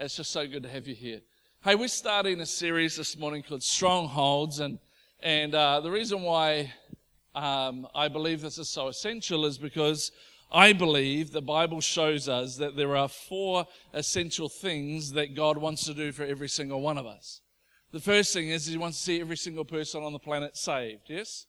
It's just so good to have you here. Hey, we're starting a series this morning called Strongholds, and and uh, the reason why um, I believe this is so essential is because I believe the Bible shows us that there are four essential things that God wants to do for every single one of us. The first thing is He wants to see every single person on the planet saved. Yes,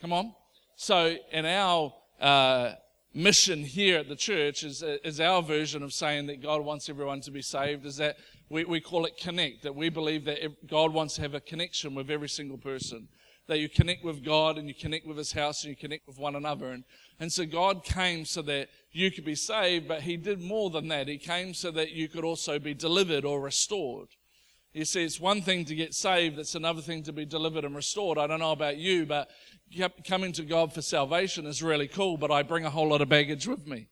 come on. So in our uh, mission here at the church is, is our version of saying that God wants everyone to be saved, is that we, we call it connect, that we believe that God wants to have a connection with every single person. That you connect with God and you connect with His house and you connect with one another. And, and so God came so that you could be saved, but He did more than that. He came so that you could also be delivered or restored. You see, it's one thing to get saved, it's another thing to be delivered and restored. I don't know about you, but coming to God for salvation is really cool, but I bring a whole lot of baggage with me.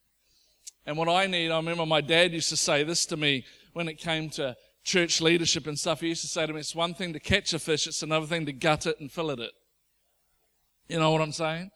And what I need, I remember my dad used to say this to me when it came to church leadership and stuff. He used to say to me, it's one thing to catch a fish, it's another thing to gut it and fillet it. You know what I'm saying?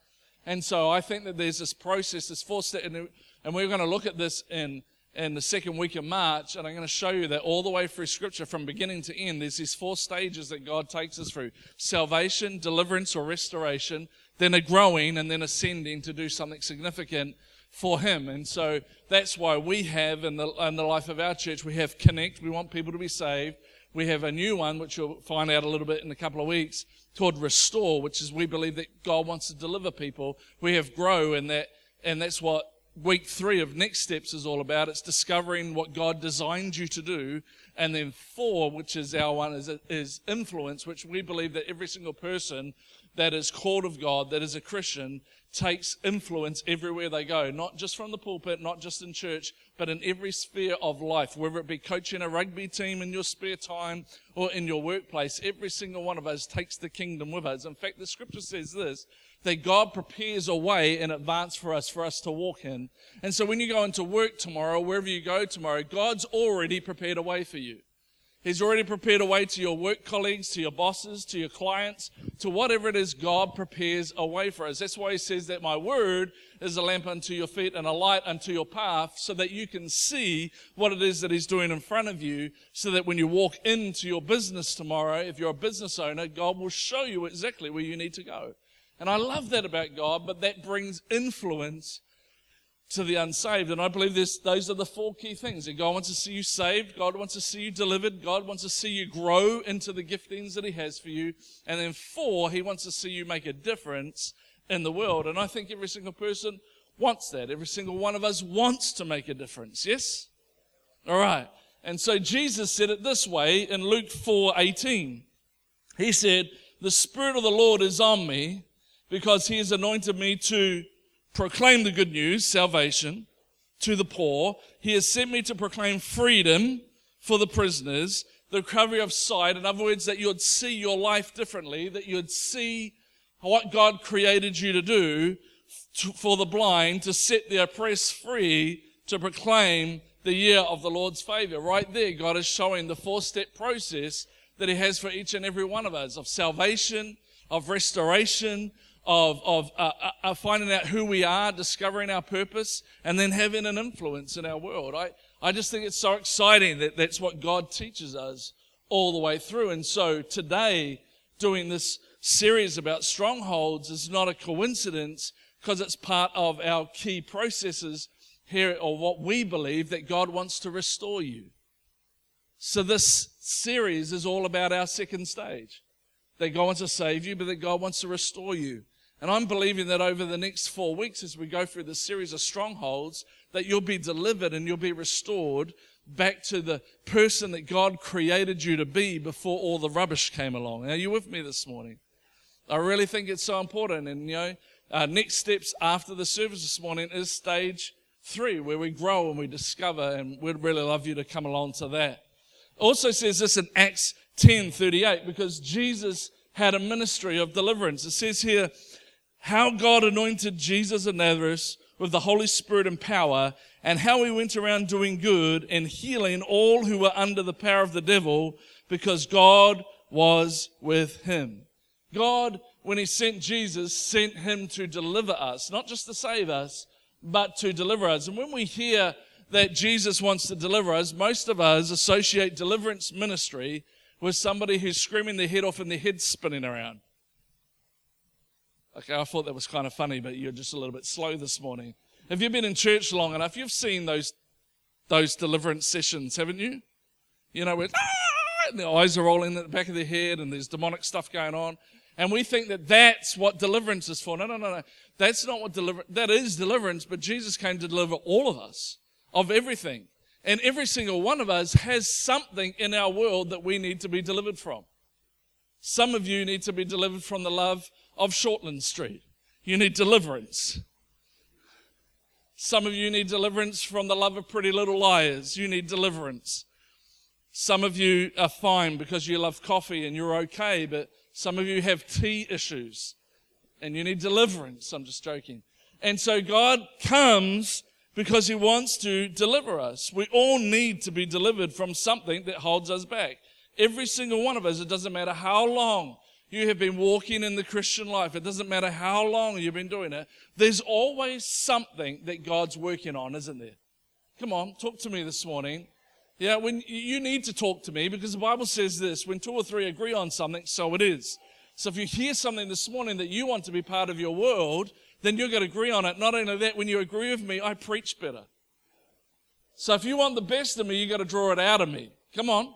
And so I think that there's this process, this four step, and we're going to look at this in in the second week of March, and I'm going to show you that all the way through Scripture, from beginning to end, there's these four stages that God takes us through salvation, deliverance, or restoration, then a growing, and then ascending to do something significant for Him. And so that's why we have, in the, in the life of our church, we have Connect. We want people to be saved. We have a new one, which you'll find out a little bit in a couple of weeks, called Restore, which is we believe that God wants to deliver people. We have Grow, and that, and that's what week three of Next Steps is all about. It's discovering what God designed you to do. And then four, which is our one, is, is influence, which we believe that every single person that is called of God, that is a Christian, takes influence everywhere they go. Not just from the pulpit, not just in church, but in every sphere of life, whether it be coaching a rugby team in your spare time or in your workplace. Every single one of us takes the kingdom with us. In fact, the scripture says this that God prepares a way in advance for us, for us to walk in. And so when you go into work tomorrow, wherever you go tomorrow, God's already prepared a way for you. He's already prepared a way to your work colleagues, to your bosses, to your clients, to whatever it is God prepares a way for us. That's why he says that my word is a lamp unto your feet and a light unto your path so that you can see what it is that he's doing in front of you so that when you walk into your business tomorrow, if you're a business owner, God will show you exactly where you need to go. And I love that about God, but that brings influence to the unsaved. And I believe this, those are the four key things. That God wants to see you saved. God wants to see you delivered. God wants to see you grow into the giftings that He has for you. And then four, He wants to see you make a difference in the world. And I think every single person wants that. Every single one of us wants to make a difference. Yes? All right. And so Jesus said it this way in Luke 4 18. He said, The Spirit of the Lord is on me because he has anointed me to proclaim the good news, salvation, to the poor. He has sent me to proclaim freedom for the prisoners, the recovery of sight. In other words, that you'd see your life differently, that you'd see what God created you to do for the blind, to set the oppressed free, to proclaim the year of the Lord's favor. Right there, God is showing the four step process that He has for each and every one of us of salvation, of restoration, of, of uh, uh, uh, finding out who we are, discovering our purpose, and then having an influence in our world. I, I just think it's so exciting that that's what God teaches us all the way through. And so today, doing this series about strongholds is not a coincidence because it's part of our key processes here, or what we believe that God wants to restore you. So this series is all about our second stage. That God wants to save you, but that God wants to restore you. And I'm believing that over the next four weeks, as we go through this series of strongholds, that you'll be delivered and you'll be restored back to the person that God created you to be before all the rubbish came along. Are you with me this morning? I really think it's so important. And, you know, our next steps after the service this morning is stage three, where we grow and we discover, and we'd really love you to come along to that. Also says this in Acts 10 38, because Jesus had a ministry of deliverance. It says here, how God anointed Jesus of Nazareth with the Holy Spirit and power, and how he went around doing good and healing all who were under the power of the devil, because God was with him. God, when he sent Jesus, sent him to deliver us, not just to save us, but to deliver us. And when we hear that Jesus wants to deliver us, most of us associate deliverance ministry with somebody who's screaming their head off and their head spinning around. Okay, I thought that was kind of funny, but you're just a little bit slow this morning. Have you been in church long enough? You've seen those, those deliverance sessions, haven't you? You know, where ah, and the eyes are rolling at the back of their head and there's demonic stuff going on. And we think that that's what deliverance is for. No, no, no, no. That's not what deliverance, that is deliverance, but Jesus came to deliver all of us of everything. And every single one of us has something in our world that we need to be delivered from. Some of you need to be delivered from the love of Shortland Street. You need deliverance. Some of you need deliverance from the love of pretty little liars. You need deliverance. Some of you are fine because you love coffee and you're okay, but some of you have tea issues and you need deliverance. I'm just joking. And so God comes because he wants to deliver us. We all need to be delivered from something that holds us back. Every single one of us, it doesn't matter how long you have been walking in the Christian life, it doesn't matter how long you've been doing it, there's always something that God's working on, isn't there? Come on, talk to me this morning. Yeah, when you need to talk to me because the Bible says this when two or three agree on something, so it is. So if you hear something this morning that you want to be part of your world, then you're going to agree on it. Not only that, when you agree with me, I preach better. So if you want the best of me, you've got to draw it out of me. Come on.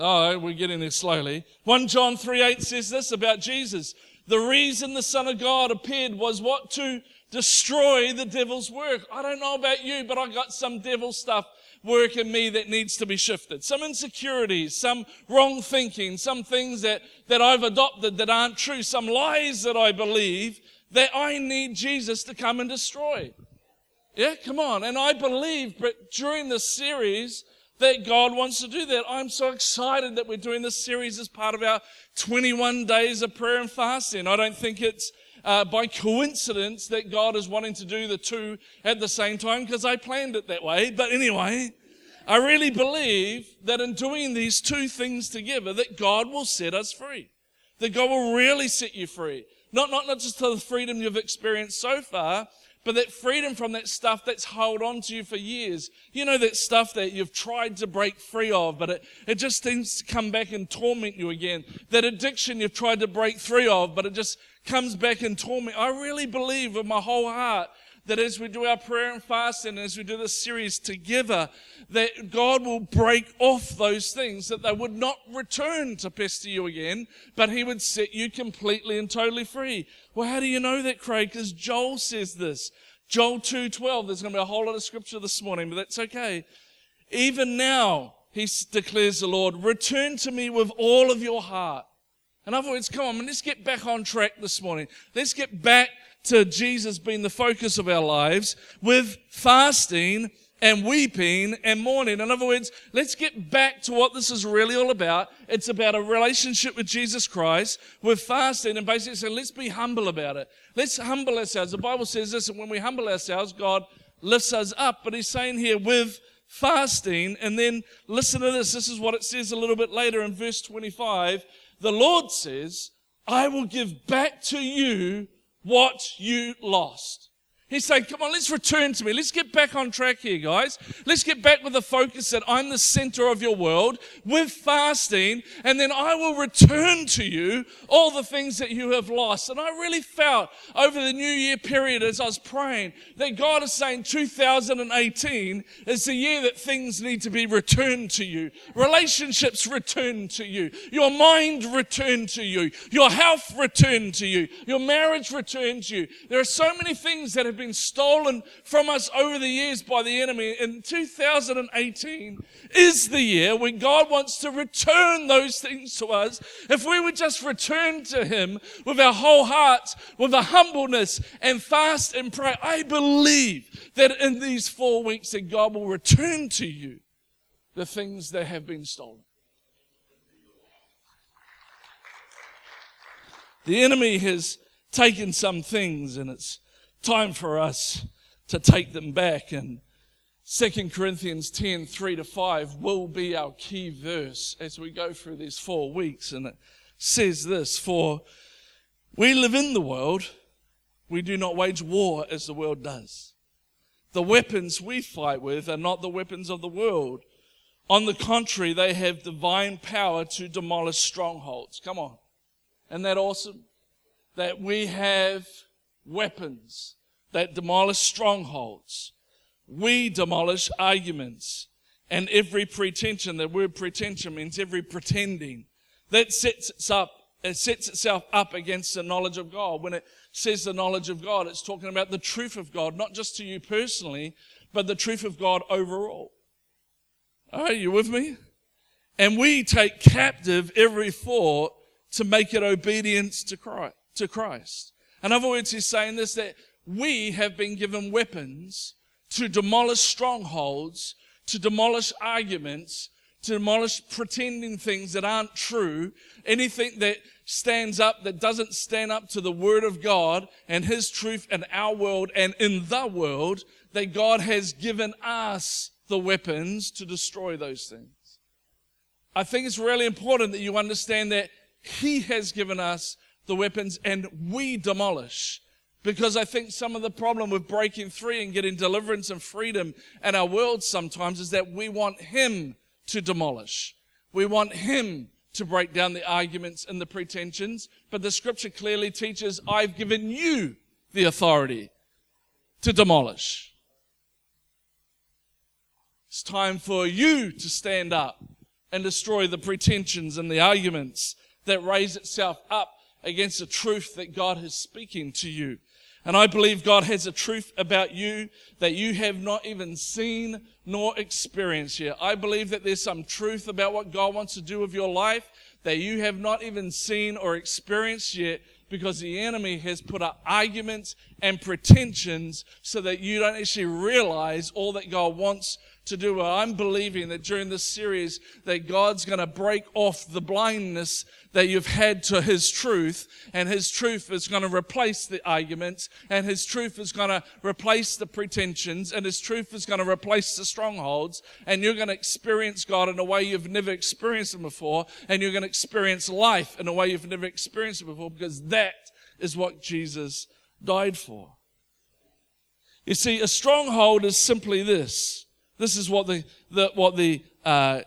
Oh, we're getting there slowly. 1 John 3 8 says this about Jesus. The reason the Son of God appeared was what? To destroy the devil's work. I don't know about you, but I got some devil stuff work in me that needs to be shifted. Some insecurities, some wrong thinking, some things that, that I've adopted that aren't true, some lies that I believe that I need Jesus to come and destroy. Yeah, come on. And I believe, but during this series, that God wants to do that. I'm so excited that we're doing this series as part of our 21 days of prayer and fasting. I don't think it's uh, by coincidence that God is wanting to do the two at the same time because I planned it that way. But anyway, I really believe that in doing these two things together, that God will set us free. That God will really set you free. Not, not, not just to the freedom you've experienced so far, but that freedom from that stuff that's held on to you for years. You know, that stuff that you've tried to break free of, but it, it just seems to come back and torment you again. That addiction you've tried to break free of, but it just comes back and torment. I really believe with my whole heart that as we do our prayer and fasting, as we do this series together, that God will break off those things, that they would not return to pester you again, but He would set you completely and totally free. Well, how do you know that, Craig? Because Joel says this. Joel 2.12, there's going to be a whole lot of scripture this morning, but that's okay. Even now, he declares the Lord, return to me with all of your heart. In other words, come on, let's get back on track this morning. Let's get back to Jesus being the focus of our lives with fasting and weeping and mourning. In other words, let's get back to what this is really all about. It's about a relationship with Jesus Christ with fasting and basically saying, let's be humble about it. Let's humble ourselves. The Bible says this, and when we humble ourselves, God lifts us up. But he's saying here with fasting, and then listen to this. This is what it says a little bit later in verse 25. The Lord says, I will give back to you what you lost. He's saying, come on, let's return to me. Let's get back on track here, guys. Let's get back with the focus that I'm the center of your world with fasting, and then I will return to you all the things that you have lost. And I really felt over the New Year period as I was praying that God is saying 2018 is the year that things need to be returned to you. Relationships returned to you. Your mind returned to you. Your health returned to you. Your marriage returned to you. There are so many things that have been stolen from us over the years by the enemy. In 2018 is the year when God wants to return those things to us. If we would just return to Him with our whole hearts, with a humbleness and fast and pray, I believe that in these four weeks that God will return to you the things that have been stolen. The enemy has taken some things and it's time for us to take them back. And 2 Corinthians 10 3 to 5 will be our key verse as we go through these four weeks. And it says this For we live in the world, we do not wage war as the world does. The weapons we fight with are not the weapons of the world. On the contrary, they have divine power to demolish strongholds. Come on. Isn't that awesome? That we have weapons that demolish strongholds. We demolish arguments and every pretension. The word pretension means every pretending that sets its up. It sets itself up against the knowledge of God. When it says the knowledge of God, it's talking about the truth of God, not just to you personally, but the truth of God overall. Are you with me? And we take captive every thought to make it obedience to Christ. In other words, he's saying this that we have been given weapons to demolish strongholds, to demolish arguments, to demolish pretending things that aren't true, anything that stands up that doesn't stand up to the Word of God and His truth in our world and in the world, that God has given us the weapons to destroy those things. I think it's really important that you understand that He has given us the weapons and we demolish. Because I think some of the problem with breaking free and getting deliverance and freedom in our world sometimes is that we want Him to demolish. We want Him to break down the arguments and the pretensions. But the scripture clearly teaches, I've given you the authority to demolish. It's time for you to stand up and destroy the pretensions and the arguments that raise itself up against the truth that God is speaking to you. And I believe God has a truth about you that you have not even seen nor experienced yet. I believe that there's some truth about what God wants to do with your life that you have not even seen or experienced yet because the enemy has put up arguments and pretensions so that you don't actually realize all that God wants to do. Well, I'm believing that during this series that God's going to break off the blindness that you've had to His truth, and His truth is going to replace the arguments, and His truth is going to replace the pretensions, and His truth is going to replace the strongholds, and you're going to experience God in a way you've never experienced Him before, and you're going to experience life in a way you've never experienced it before, because that is what Jesus died for. You see, a stronghold is simply this this is what the, the what the uh,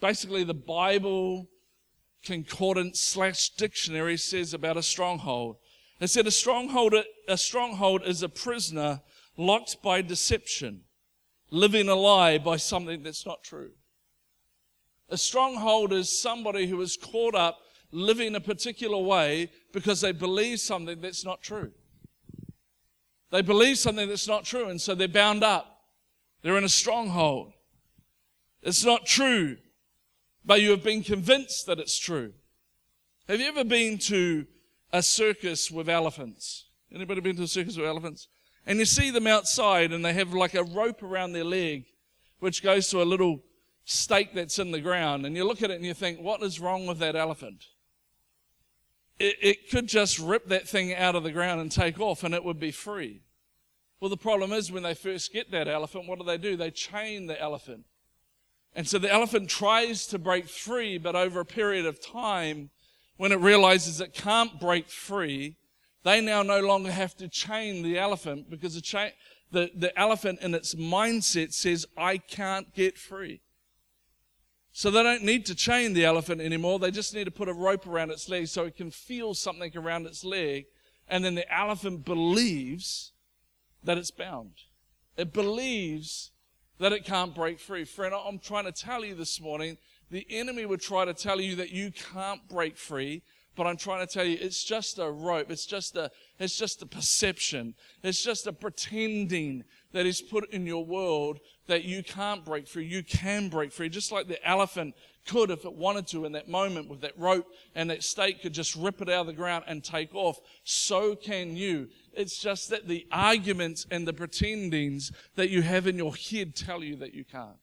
basically the Bible concordance slash dictionary says about a stronghold. It said a stronghold a stronghold is a prisoner locked by deception, living a lie by something that's not true. A stronghold is somebody who is caught up living a particular way because they believe something that's not true. They believe something that's not true, and so they're bound up. They're in a stronghold. It's not true, but you have been convinced that it's true. Have you ever been to a circus with elephants? Anybody been to a circus with elephants? And you see them outside and they have like a rope around their leg, which goes to a little stake that's in the ground. And you look at it and you think, what is wrong with that elephant? It, it could just rip that thing out of the ground and take off and it would be free. Well, the problem is when they first get that elephant, what do they do? They chain the elephant. And so the elephant tries to break free, but over a period of time, when it realizes it can't break free, they now no longer have to chain the elephant because the, cha- the, the elephant in its mindset says, I can't get free. So they don't need to chain the elephant anymore. They just need to put a rope around its leg so it can feel something around its leg. And then the elephant believes that it's bound. It believes that it can't break free. Friend, I'm trying to tell you this morning, the enemy would try to tell you that you can't break free, but I'm trying to tell you it's just a rope. It's just a, it's just a perception. It's just a pretending that is put in your world that you can't break free. You can break free. Just like the elephant could if it wanted to in that moment with that rope and that stake could just rip it out of the ground and take off. So can you. It's just that the arguments and the pretendings that you have in your head tell you that you can't.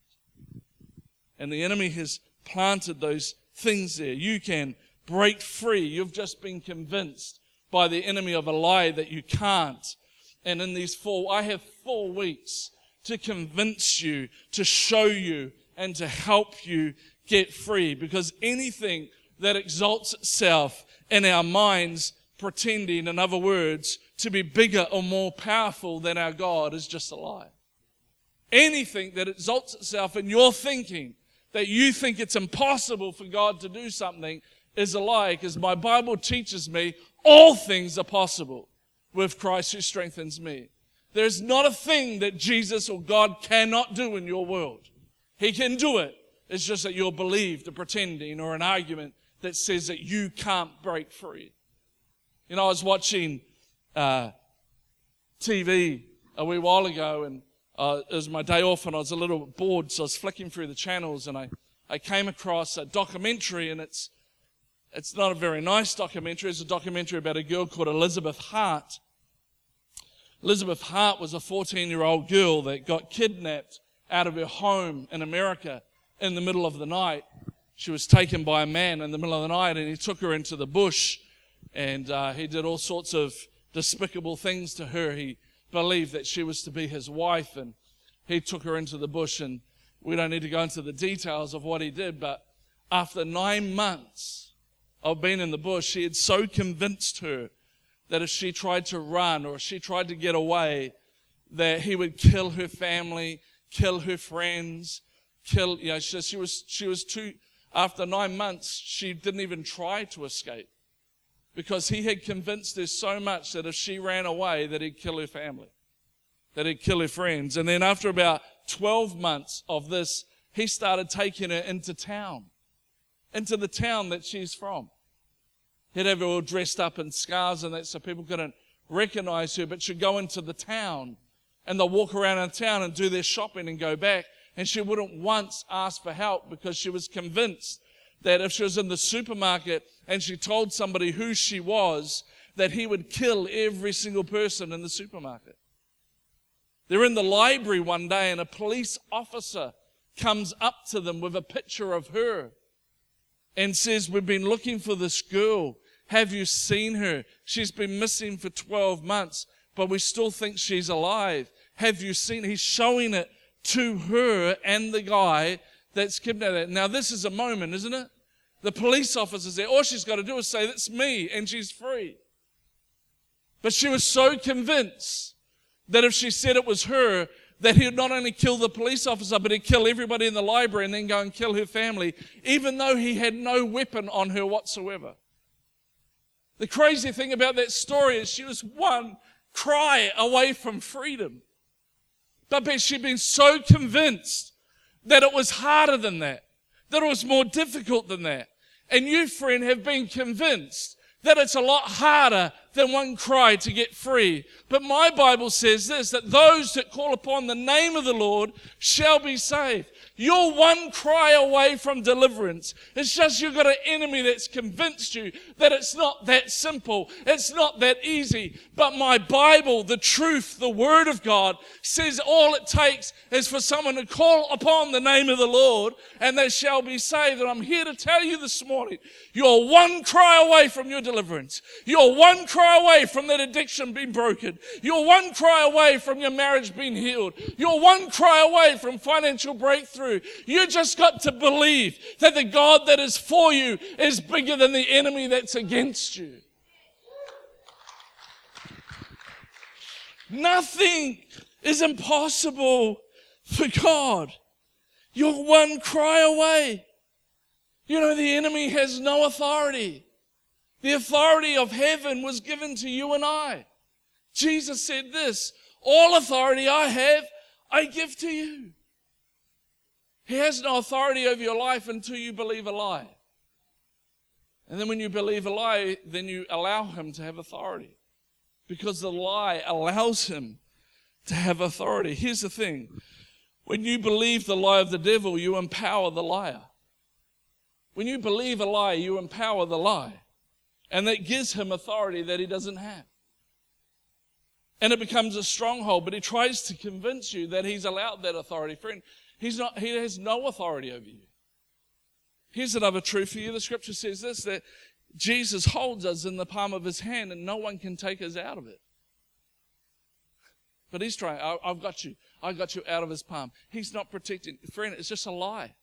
And the enemy has planted those things there. You can break free. You've just been convinced by the enemy of a lie that you can't. And in these four, I have four weeks to convince you, to show you, and to help you get free. Because anything that exalts itself in our minds, pretending, in other words, to be bigger or more powerful than our God is just a lie. Anything that exalts itself in your thinking, that you think it's impossible for God to do something, is a lie because my Bible teaches me all things are possible with Christ who strengthens me. There's not a thing that Jesus or God cannot do in your world. He can do it. It's just that you're believed or pretending or an argument that says that you can't break free. You know, I was watching uh, TV a wee while ago and uh, it was my day off and I was a little bored, so I was flicking through the channels and I, I came across a documentary and it's, it's not a very nice documentary. It's a documentary about a girl called Elizabeth Smart. Elizabeth Smart was a 14 year old girl that got kidnapped out of her home in America in the middle of the night. She was taken by a man in the middle of the night and he took her into the bush and uh, he did all sorts of despicable things to her. He believed that she was to be his wife and he took her into the bush and we don't need to go into the details of what he did, but after nine months of being in the bush, he had so convinced her that if she tried to run or if she tried to get away, that he would kill her family, kill her friends, kill, you know, she, she was, she was too, after nine months, she didn't even try to escape because he had convinced her so much that if she ran away, that he'd kill her family, that he'd kill her friends. And then after about 12 months of this, he started taking her into town, into the town that she's from. He'd have her all dressed up in scars and that so people couldn't recognize her, but she'd go into the town and they'll walk around in town and do their shopping and go back. And she wouldn't once ask for help because she was convinced that if she was in the supermarket and she told somebody who she was, that he would kill every single person in the supermarket. They're in the library one day and a police officer comes up to them with a picture of her and says, We've been looking for this girl. Have you seen her? She's been missing for 12 months, but we still think she's alive. Have you seen? He's showing it to her and the guy that's kidnapped. Now, this is a moment, isn't it? The police officer's there. All she's got to do is say, That's me, and she's free. But she was so convinced that if she said it was her, that he'd not only kill the police officer, but he'd kill everybody in the library and then go and kill her family, even though he had no weapon on her whatsoever. The crazy thing about that story is she was one cry away from freedom. But she'd been so convinced that it was harder than that, that it was more difficult than that. And you, friend, have been convinced that it's a lot harder than one cry to get free. But my Bible says this, that those that call upon the name of the Lord shall be saved. You're one cry away from deliverance. It's just you've got an enemy that's convinced you that it's not that simple. It's not that easy. But my Bible, the truth, the Word of God says all it takes is for someone to call upon the name of the Lord and they shall be saved. And I'm here to tell you this morning, you're one cry away from your deliverance. You're one cry away from that addiction being broken. You're one cry away from your marriage being healed. You're one cry away from financial breakthrough. You just got to believe that the God that is for you is bigger than the enemy that's against you. Nothing is impossible for God. You're one cry away. You know, the enemy has no authority. The authority of heaven was given to you and I. Jesus said this, all authority I have, I give to you. He has no authority over your life until you believe a lie. And then when you believe a lie, then you allow him to have authority. Because the lie allows him to have authority. Here's the thing when you believe the lie of the devil, you empower the liar. When you believe a lie, you empower the lie. And that gives him authority that he doesn't have. And it becomes a stronghold, but he tries to convince you that he's allowed that authority. Friend, He's not, he has no authority over you. Here's another truth for you. The scripture says this that Jesus holds us in the palm of his hand and no one can take us out of it. But he's trying, I've got you. I got you out of his palm. He's not protecting. Friend, it's just a lie.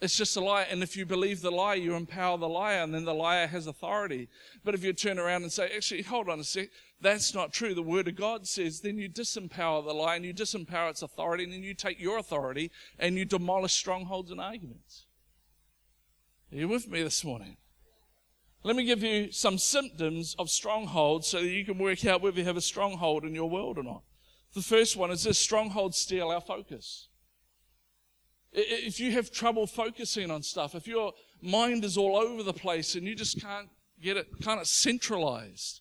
It's just a lie. And if you believe the lie, you empower the liar, and then the liar has authority. But if you turn around and say, actually, hold on a sec, that's not true. The Word of God says, then you disempower the lie and you disempower its authority, and then you take your authority and you demolish strongholds and arguments. Are you with me this morning? Let me give you some symptoms of strongholds so that you can work out whether you have a stronghold in your world or not. The first one is this strongholds steal our focus. If you have trouble focusing on stuff, if your mind is all over the place and you just can't get it kind of centralized,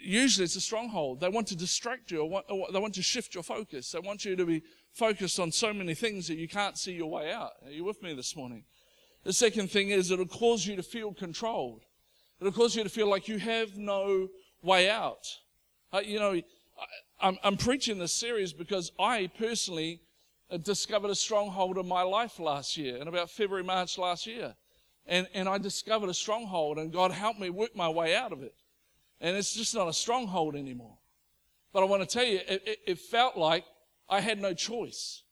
usually it's a stronghold. They want to distract you, or they want to shift your focus. They want you to be focused on so many things that you can't see your way out. Are you with me this morning? The second thing is it'll cause you to feel controlled. It'll cause you to feel like you have no way out. Uh, you know, I, I'm, I'm preaching this series because I personally Uh, discovered a stronghold in my life last year, in about February, March last year. And, and I discovered a stronghold, and God helped me work my way out of it. And it's just not a stronghold anymore. But I want to tell you, it, it, it felt like I had no choice.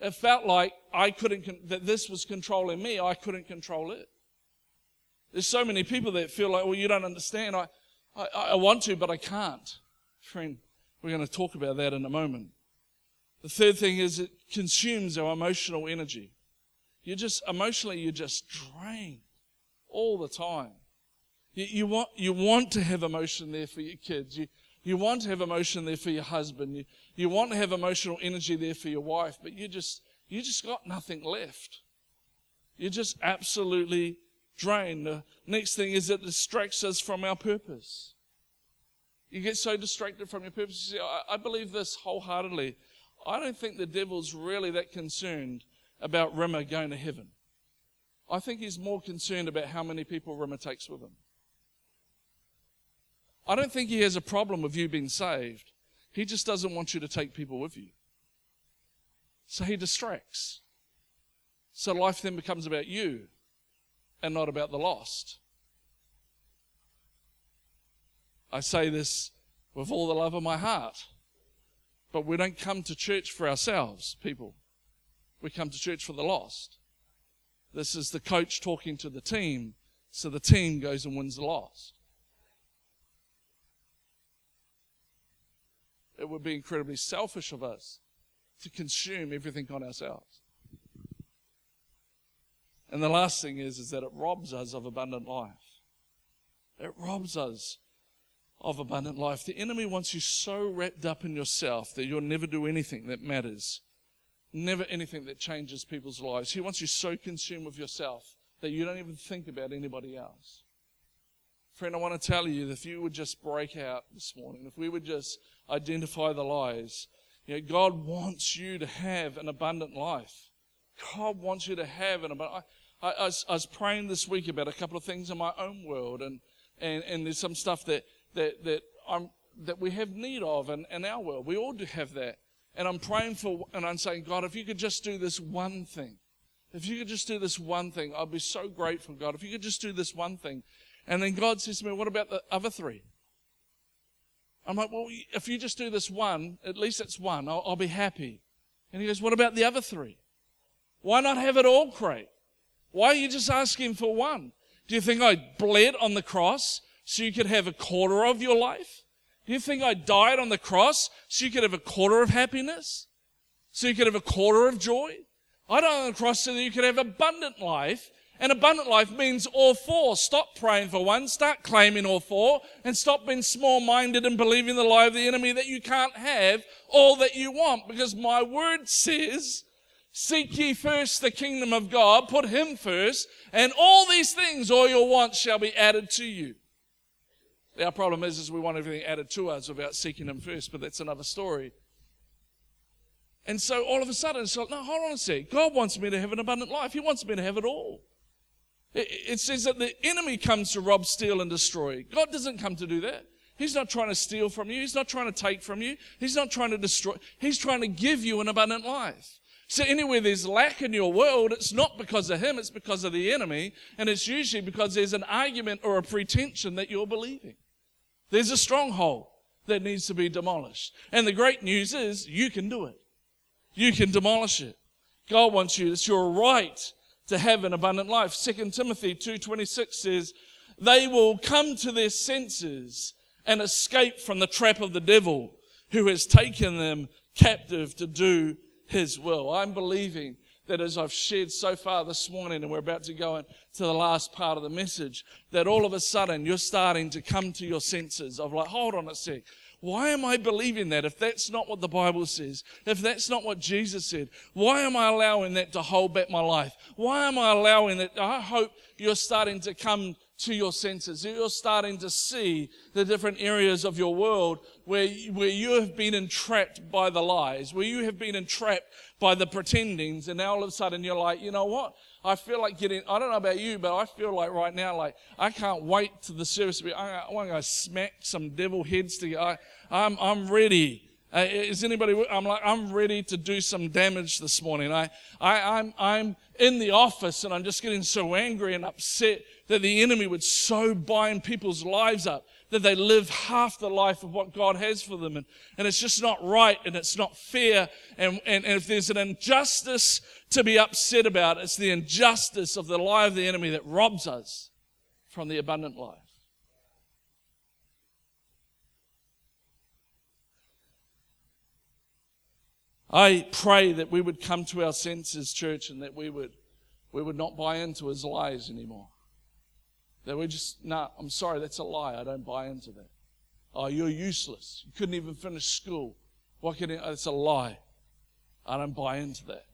It felt like I couldn't, that this was controlling me, I couldn't control it. There's so many people that feel like, well, you don't understand. I, I, I want to, but I can't. Friend, we're going to talk about that in a moment. The third thing is it consumes our emotional energy. You're just, emotionally, you're just drained all the time. You, you, want, you want to have emotion there for your kids. You, you want to have emotion there for your husband. You, you want to have emotional energy there for your wife, but you just, you just got nothing left. You're just absolutely drained. The next thing is it distracts us from our purpose. You get so distracted from your purpose. You see, I, I believe this wholeheartedly. I don't think the devil's really that concerned about Rimmer going to heaven. I think he's more concerned about how many people Rimmer takes with him. I don't think he has a problem with you being saved. He just doesn't want you to take people with you. So he distracts. So life then becomes about you and not about the lost. I say this with all the love of my heart. But we don't come to church for ourselves, people. We come to church for the lost. This is the coach talking to the team, so the team goes and wins the lost. It would be incredibly selfish of us to consume everything on ourselves. And the last thing is, is that it robs us of abundant life. It robs us of abundant life. The enemy wants you so wrapped up in yourself that you'll never do anything that matters, never anything that changes people's lives. He wants you so consumed with yourself that you don't even think about anybody else. Friend, I want to tell you that if you would just break out this morning, if we would just identify the lies, you know, God wants you to have an abundant life. God wants you to have an abundant I, I, I, was, praying this week about a couple of things in my own world, and, and, and there's some stuff that that, that, I'm, that we have need of in, in our world. We all do have that. And I'm praying for, and I'm saying, God, if you could just do this one thing, if you could just do this one thing, I'd be so grateful, God. If you could just do this one thing. And then God says to me, What about the other three? I'm like, Well, if you just do this one, at least it's one, I'll, I'll be happy. And he goes, What about the other three? Why not have it all, Craig? Why are you just asking for one? Do you think I bled on the cross so you could have a quarter of your life? Do you think I died on the cross so you could have a quarter of happiness? So you could have a quarter of joy? I died on the cross so that you could have abundant life. And abundant life means all four. Stop praying for one, start claiming all four, and stop being small minded and believing the lie of the enemy that you can't have all that you want. Because my word says, Seek ye first the kingdom of God, put him first, and all these things, all your wants shall be added to you. Our problem is, is we want everything added to us without seeking Him first, but that's another story. And so all of a sudden, it's like, no, hold on a sec. God wants me to have an abundant life. He wants me to have it all. It, it says that the enemy comes to rob, steal, and destroy. God doesn't come to do that. He's not trying to steal from you. He's not trying to take from you. He's not trying to destroy. He's trying to give you an abundant life. So anywhere there's lack in your world, it's not because of him, it's because of the enemy. And it's usually because there's an argument or a pretension that you're believing. There's a stronghold that needs to be demolished. And the great news is you can do it. You can demolish it. God wants you. It's your right to have an abundant life. 2 Timothy 2.26 says, they will come to their senses and escape from the trap of the devil who has taken them captive to do his will. I'm believing that as I've shared so far this morning, and we're about to go into the last part of the message, that all of a sudden you're starting to come to your senses of like, hold on a sec. Why am I believing that if that's not what the Bible says? If that's not what Jesus said? Why am I allowing that to hold back my life? Why am I allowing that? I hope you're starting to come to your senses. You're starting to see the different areas of your world where, where you have been entrapped by the lies, where you have been entrapped by the pretendings, and now all of a sudden you're like, you know what? I feel like getting, I don't know about you, but I feel like right now, like, I can't wait to the service I, want to smack some devil heads together. I, I'm, I'm ready. Uh, is anybody? I'm like, I'm ready to do some damage this morning. I, I, I'm, I'm in the office and I'm just getting so angry and upset that the enemy would so bind people's lives up that they live half the life of what God has for them. And, and it's just not right and it's not fair. And, and, and if there's an injustice to be upset about, it's the injustice of the lie of the enemy that robs us from the abundant life. I pray that we would come to our senses, church, and that we would, we would not buy into his lies anymore. That we're just, no, nah, I'm sorry, that's a lie. I don't buy into that. Oh, you're useless. You couldn't even finish school. What can it, that's a lie. I don't buy into that.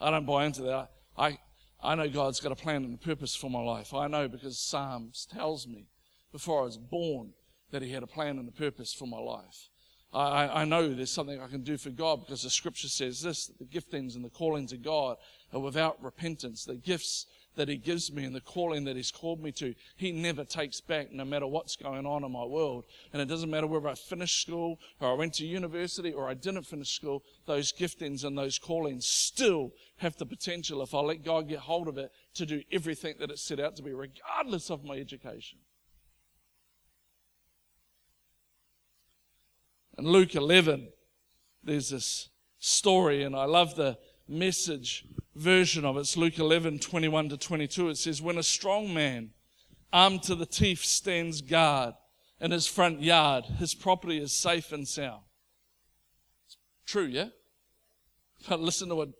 I don't buy into that. I, I know God's got a plan and a purpose for my life. I know because Psalms tells me before I was born that He had a plan and a purpose for my life. I, I know there's something I can do for God because the scripture says this that the giftings and the callings of God are without repentance. The gifts that He gives me and the calling that He's called me to, He never takes back no matter what's going on in my world. And it doesn't matter whether I finished school or I went to university or I didn't finish school, those giftings and those callings still have the potential, if I let God get hold of it, to do everything that it's set out to be, regardless of my education. In Luke 11, there's this story, and I love the message version of it. It's Luke 11, 21 to 22. It says, When a strong man, armed to the teeth, stands guard in his front yard, his property is safe and sound. It's true, yeah? But listen to what,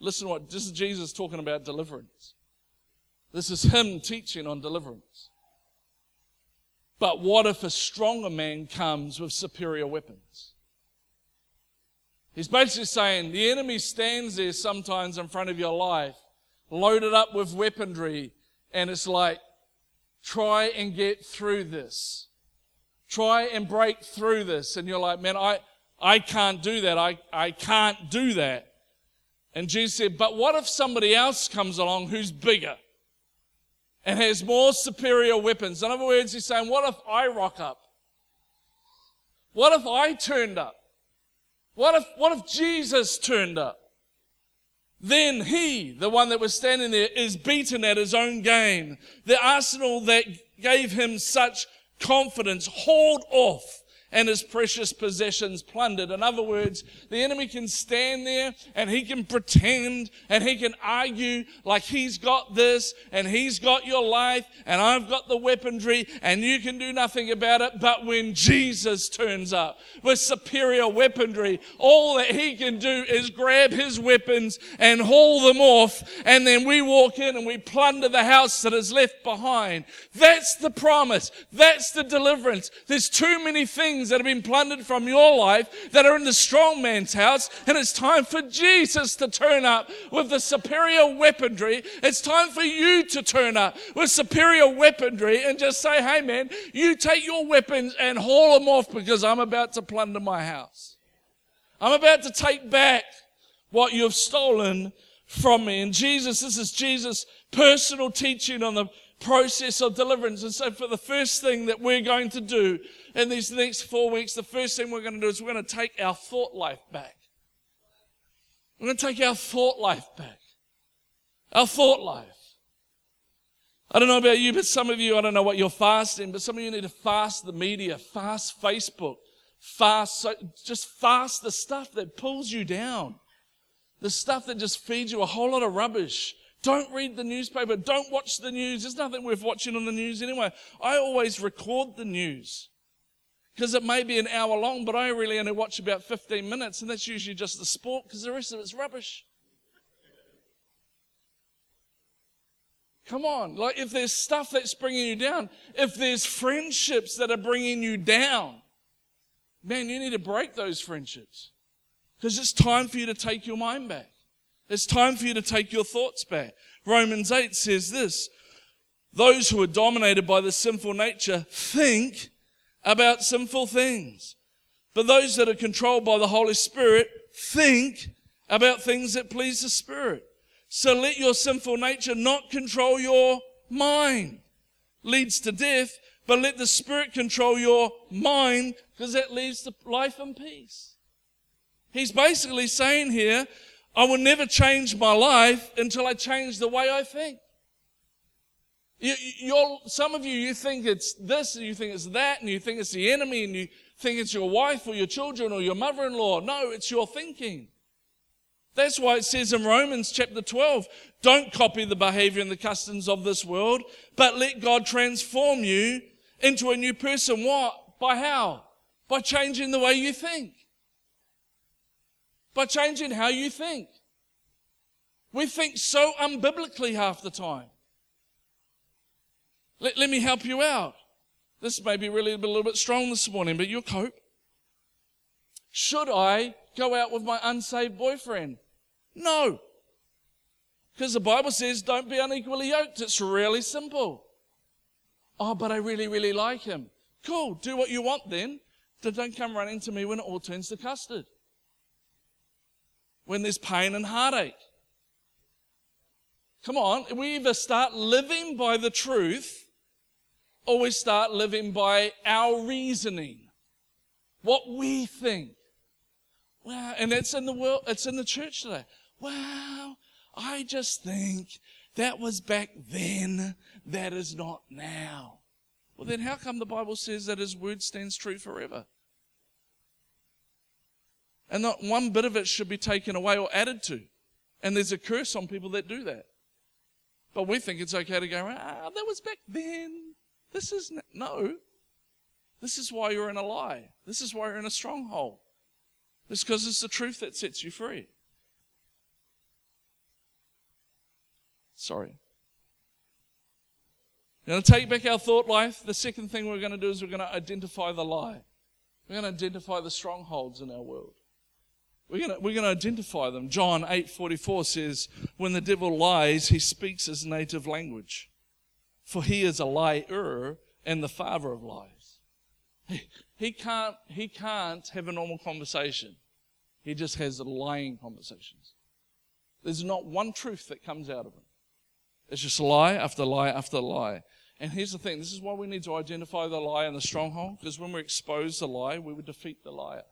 listen to what, this is Jesus talking about deliverance. This is him teaching on deliverance. But what if a stronger man comes with superior weapons? He's basically saying the enemy stands there sometimes in front of your life, loaded up with weaponry, and it's like, try and get through this. Try and break through this. And you're like, man, I, I can't do that. I, I can't do that. And Jesus said, but what if somebody else comes along who's bigger? and has more superior weapons. In other words, he's saying, what if I rock up? What if I turned up? What if, what if Jesus turned up? Then he, the one that was standing there, is beaten at his own game. The arsenal that gave him such confidence hauled off and his precious possessions plundered. In other words, the enemy can stand there and he can pretend and he can argue like he's got this and he's got your life and I've got the weaponry and you can do nothing about it. But when Jesus turns up with superior weaponry, all that he can do is grab his weapons and haul them off. And then we walk in and we plunder the house that is left behind. That's the promise. That's the deliverance. There's too many things that have been plundered from your life that are in the strong man's house. And it's time for Jesus to turn up with the superior weaponry. It's time for you to turn up with superior weaponry and just say, hey man, you take your weapons and haul them off because I'm about to plunder my house. I'm about to take back what you have stolen from me. And Jesus, this is Jesus' personal teaching on the process of deliverance. And so, for the first thing that we're going to do in these next four weeks, the first thing we're going to do is we're going to take our thought life back. We're going to take our thought life back. Our thought life. I don't know about you, but some of you, I don't know what you're fasting, but some of you need to fast the media, fast Facebook, fast, so, just fast the stuff that pulls you down The stuff that just feeds you a whole lot of rubbish. Don't read the newspaper. Don't watch the news. There's nothing worth watching on the news anyway. I always record the news because it may be an hour long, but I really only watch about 15 minutes, and that's usually just the sport because the rest of it's rubbish. Come on. Like, if there's stuff that's bringing you down, if there's friendships that are bringing you down, man, you need to break those friendships because it's time for you to take your mind back. It's time for you to take your thoughts back. Romans 8 says this Those who are dominated by the sinful nature think about sinful things. But those that are controlled by the Holy Spirit think about things that please the Spirit. So let your sinful nature not control your mind. Leads to death, but let the Spirit control your mind because that leads to life and peace. He's basically saying here, I will never change my life until I change the way I think. You, some of you, you think it's this, and you think it's that, and you think it's the enemy, and you think it's your wife or your children or your mother in law. No, it's your thinking. That's why it says in Romans chapter 12, don't copy the behavior and the customs of this world, but let God transform you into a new person. What? By how? By changing the way you think. By changing how you think. We think so unbiblically half the time. Let, let me help you out. This may be really a little bit strong this morning, but you'll cope. Should I go out with my unsaved boyfriend? No. Because the Bible says don't be unequally yoked. It's really simple. Oh, but I really, really like him. Cool. Do what you want then. But Don't come running to me when it all turns to custard. When there's pain and heartache. Come on. We either start living by the truth always start living by our reasoning, what we think. Wow, and it's in the world, it's in the church today. Wow, I just think that was back then, that is not now. Well, then how come the Bible says that His word stands true forever? And not one bit of it should be taken away or added to. And there's a curse on people that do that. But we think it's okay to go, ah, that was back then. This is no. This is why you're in a lie. This is why you're in a stronghold. It's because it's the truth that sets you free. Sorry. We're to take back our thought life. The second thing we're going to do is we're going to identify the lie. We're going to identify the strongholds in our world. We're going, to, we're going to identify them. John 8:44 says, "When the devil lies, he speaks his native language." For he is a liar and the father of lies. He, he, can't, he can't have a normal conversation. He just has lying conversations. There's not one truth that comes out of him. It's just lie after lie after lie. And here's the thing this is why we need to identify the lie and the stronghold, because when we expose the lie, we would defeat the liar.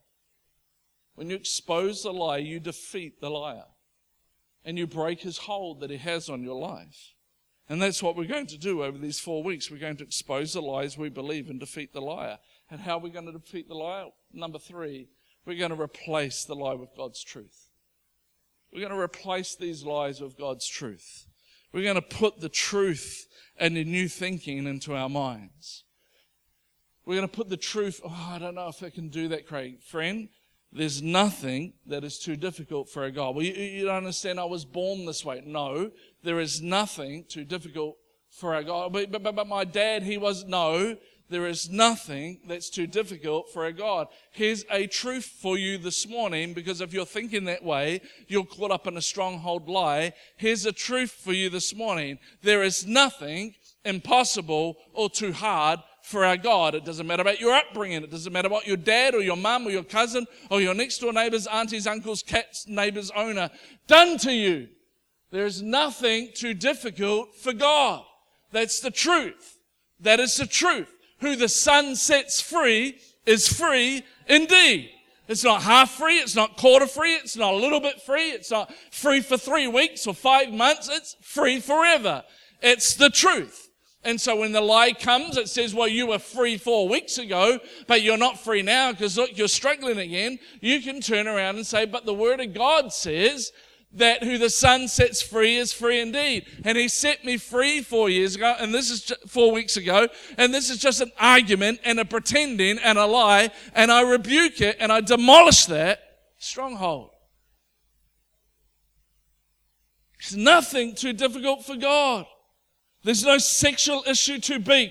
When you expose the lie, you defeat the liar. And you break his hold that he has on your life. And that's what we're going to do over these four weeks. We're going to expose the lies we believe and defeat the liar. And how are we going to defeat the liar? Number three, we're going to replace the lie with God's truth. We're going to replace these lies with God's truth. We're going to put the truth and the new thinking into our minds. We're going to put the truth. Oh, I don't know if I can do that, Craig. Friend, there's nothing that is too difficult for a God. Well, you, you don't understand I was born this way. No, there is nothing too difficult for our God. But, but, but my dad, he was, no, there is nothing that's too difficult for a God. Here's a truth for you this morning, because if you're thinking that way, you're caught up in a stronghold lie. Here's a truth for you this morning. There is nothing impossible or too hard for our God. It doesn't matter about your upbringing. It doesn't matter about your dad or your mum or your cousin or your next door neighbors, aunties, uncles, cats, neighbors, owner done to you. There's nothing too difficult for God. That's the truth. That is the truth. Who the Son sets free is free indeed. It's not half free. It's not quarter free. It's not a little bit free. It's not free for three weeks or five months. It's free forever. It's the truth. And so when the lie comes, it says, well, you were free four weeks ago, but you're not free now because look, you're struggling again. You can turn around and say, but the word of God says that who the Son sets free is free indeed. And He set me free four years ago, and this is four weeks ago, and this is just an argument and a pretending and a lie, and I rebuke it and I demolish that stronghold. It's nothing too difficult for God. There's no sexual issue too big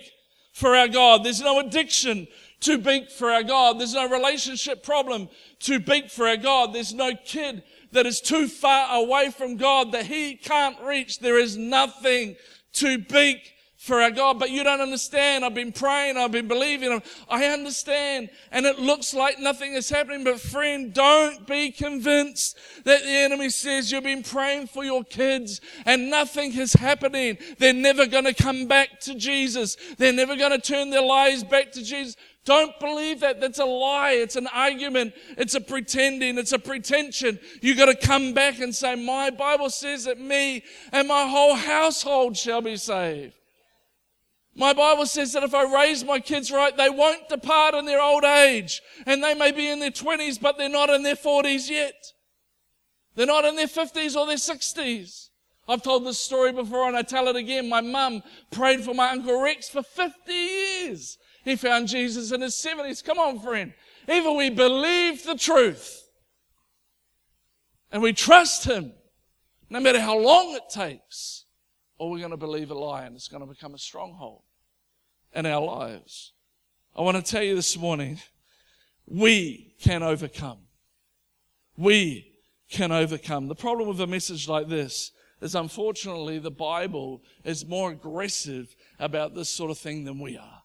for our God. There's no addiction too big for our God. There's no relationship problem too big for our God. There's no kid that is too far away from God that he can't reach. There is nothing too big for our God, but you don't understand. I've been praying, I've been believing, I understand, and it looks like nothing is happening. But friend, don't be convinced that the enemy says you've been praying for your kids and nothing is happening. They're never going to come back to Jesus. They're never going to turn their lives back to Jesus. Don't believe that. That's a lie. It's an argument. It's a pretending. It's a pretension. You got to come back and say, my Bible says that me and my whole household shall be saved. My Bible says that if I raise my kids right, they won't depart in their old age. And they may be in their 20s, but they're not in their 40s yet. They're not in their 50s or their 60s. I've told this story before and I tell it again. My mum prayed for my Uncle Rex for 50 years. He found Jesus in his 70s. Come on, friend. Either we believe the truth and we trust him, no matter how long it takes, or we're going to believe a lie and it's going to become a stronghold in our lives. I want to tell you this morning, we can overcome. We can overcome. The problem with a message like this is unfortunately the Bible is more aggressive about this sort of thing than we are.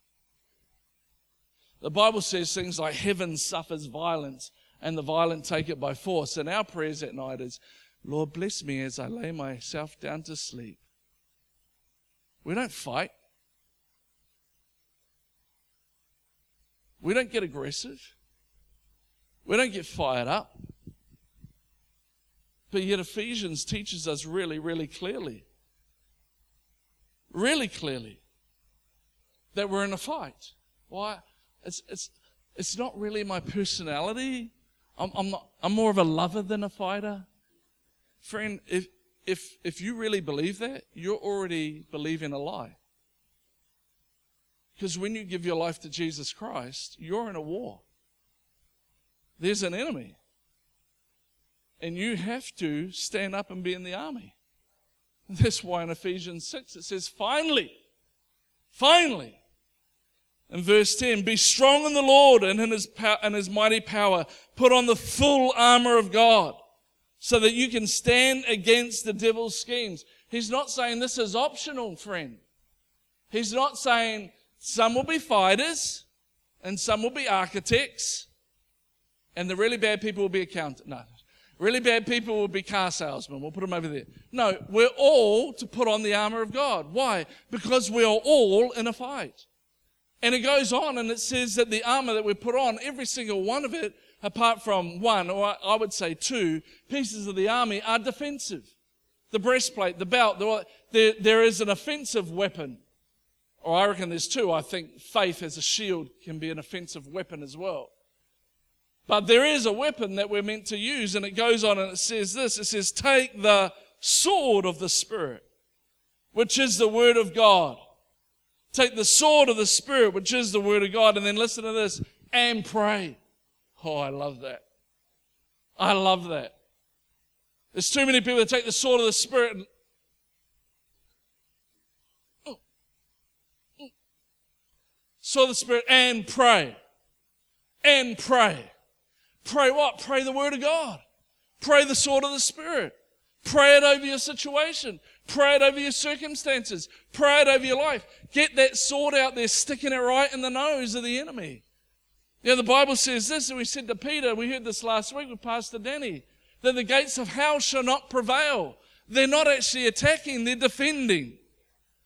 The Bible says things like heaven suffers violence and the violent take it by force. And our prayers at night is, Lord, bless me as I lay myself down to sleep. We don't fight. We don't get aggressive. We don't get fired up. But yet, Ephesians teaches us really, really clearly, really clearly, that we're in a fight. Why? It's, it's, it's not really my personality. I'm, I'm, not, I'm more of a lover than a fighter. Friend, if, if, if you really believe that, you're already believing a lie. Because when you give your life to Jesus Christ, you're in a war. There's an enemy. And you have to stand up and be in the army. That's why in Ephesians 6 it says, finally, finally, in verse 10, be strong in the Lord and in his, pow- and his mighty power. Put on the full armor of God so that you can stand against the devil's schemes. He's not saying this is optional, friend. He's not saying some will be fighters, and some will be architects, and the really bad people will be accountants. No, really bad people will be car salesmen. We'll put them over there. No, we're all to put on the armor of God. Why? Because we are all in a fight. And it goes on and it says that the armor that we put on, every single one of it, apart from one, or I would say two, pieces of the army are defensive. The breastplate, the belt, there, there is an offensive weapon. Or I reckon there's two. I think faith as a shield can be an offensive weapon as well. But there is a weapon that we're meant to use, and it goes on and it says this it says, Take the sword of the Spirit, which is the Word of God. Take the sword of the Spirit, which is the Word of God, and then listen to this and pray. Oh, I love that. I love that. There's too many people that take the sword of the Spirit and. saw the Spirit and pray. And pray. Pray what? Pray the Word of God. Pray the sword of the Spirit. Pray it over your situation. Pray it over your circumstances. Pray it over your life. Get that sword out there, sticking it right in the nose of the enemy. You know, the Bible says this, and we said to Peter, we heard this last week with Pastor Danny, that the gates of hell shall not prevail. They're not actually attacking, they're defending.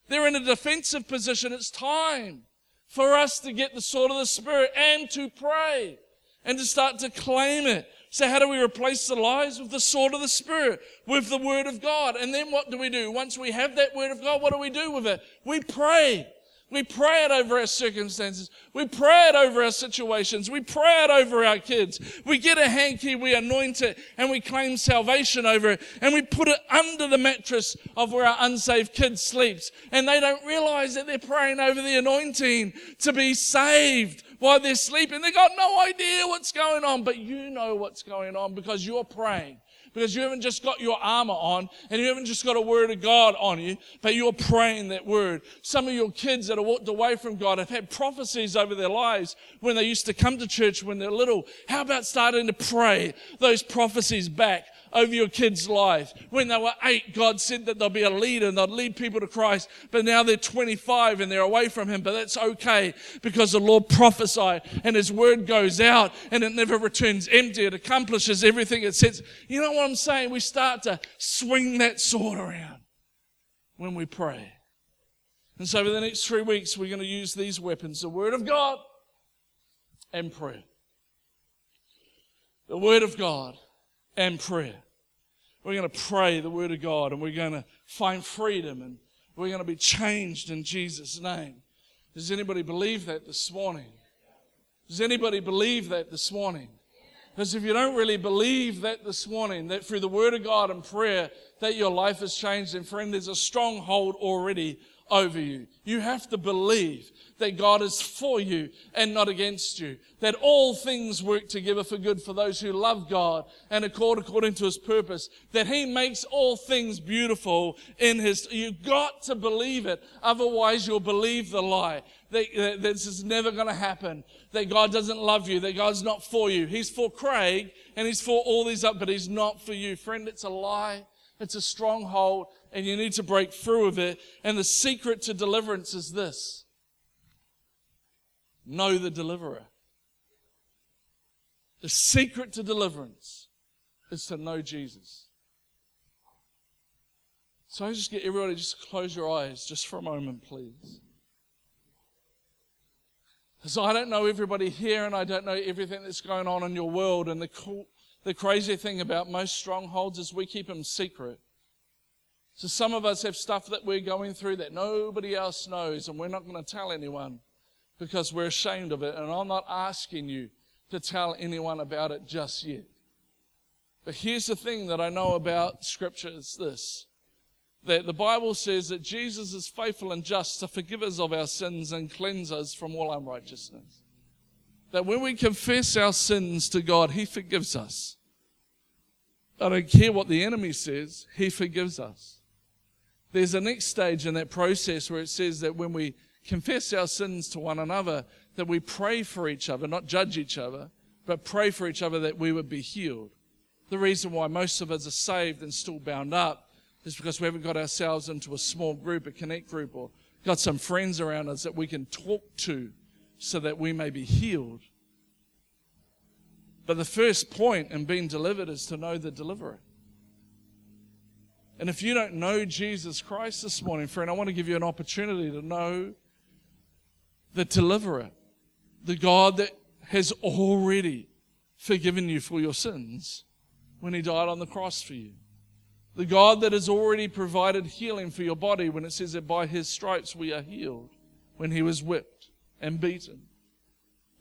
They're in a defensive position. It's time for us to get the sword of the Spirit and to pray and to start to claim it. So how do we replace the lies with the sword of the Spirit, with the Word of God? And then what do we do? Once we have that Word of God, what do we do with it? We pray. We pray it over our circumstances. We pray it over our situations. We pray it over our kids. We get a hanky, we anoint it, and we claim salvation over it, and we put it under the mattress of where our unsaved kid sleeps. And they don't realize that they're praying over the anointing to be saved while they're sleeping. They got no idea what's going on, but you know what's going on because you're praying because you haven't just got your armor on and you haven't just got a word of God on you, but you're praying that word. Some of your kids that have walked away from God have had prophecies over their lives when they used to come to church when they're little. How about starting to pray those prophecies back? Over your kid's life. When they were eight, God said that they'll be a leader and they'll lead people to Christ. But now they're 25 and they're away from Him. But that's okay because the Lord prophesied and His word goes out and it never returns empty. It accomplishes everything it says. You know what I'm saying? We start to swing that sword around when we pray. And so, for the next three weeks, we're going to use these weapons the Word of God and prayer. The Word of God and prayer. We're going to pray the Word of God and we're going to find freedom and we're going to be changed in Jesus' name. Does anybody believe that this morning? Does anybody believe that this morning? Because if you don't really believe that this morning, that through the Word of God and prayer, that your life has changed, and friend, there's a stronghold already over you. You have to believe that God is for you and not against you. That all things work together for good for those who love God and accord according to his purpose. That he makes all things beautiful in his, you've got to believe it. Otherwise you'll believe the lie. That, that this is never going to happen. That God doesn't love you. That God's not for you. He's for Craig and he's for all these up, but he's not for you. Friend, it's a lie. It's a stronghold and you need to break through of it. And the secret to deliverance is this. Know the deliverer. The secret to deliverance is to know Jesus. So I just get everybody just close your eyes just for a moment, please. Because I don't know everybody here and I don't know everything that's going on in your world. And the, cool, the crazy thing about most strongholds is we keep them secret. So some of us have stuff that we're going through that nobody else knows, and we're not going to tell anyone because we're ashamed of it. And I'm not asking you to tell anyone about it just yet. But here's the thing that I know about Scripture is this that the Bible says that Jesus is faithful and just to forgive us of our sins and cleanse us from all unrighteousness. That when we confess our sins to God, He forgives us. I don't care what the enemy says, He forgives us. There's a next stage in that process where it says that when we confess our sins to one another, that we pray for each other, not judge each other, but pray for each other that we would be healed. The reason why most of us are saved and still bound up is because we haven't got ourselves into a small group, a connect group, or got some friends around us that we can talk to so that we may be healed. But the first point in being delivered is to know the deliverer. And if you don't know Jesus Christ this morning, friend, I want to give you an opportunity to know the deliverer, the God that has already forgiven you for your sins when he died on the cross for you. The God that has already provided healing for your body when it says that by his stripes we are healed when he was whipped and beaten.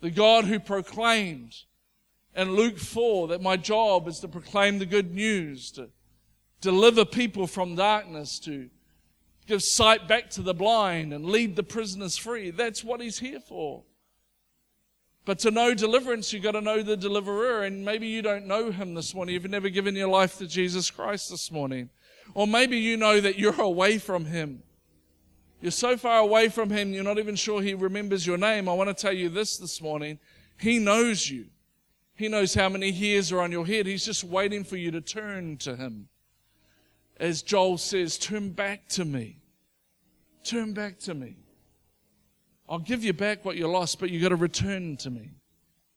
The God who proclaimed in Luke 4 that my job is to proclaim the good news, to deliver people from darkness, to give sight back to the blind and lead the prisoners free. That's what he's here for. But to know deliverance, you've got to know the deliverer. And maybe you don't know him this morning. You've never given your life to Jesus Christ this morning. Or maybe you know that you're away from him. You're so far away from him, you're not even sure he remembers your name. I want to tell you this this morning. He knows you. He knows how many hairs are on your head. He's just waiting for you to turn to him as Joel says, turn back to me. Turn back to me. I'll give you back what you lost, but you've got to return to me.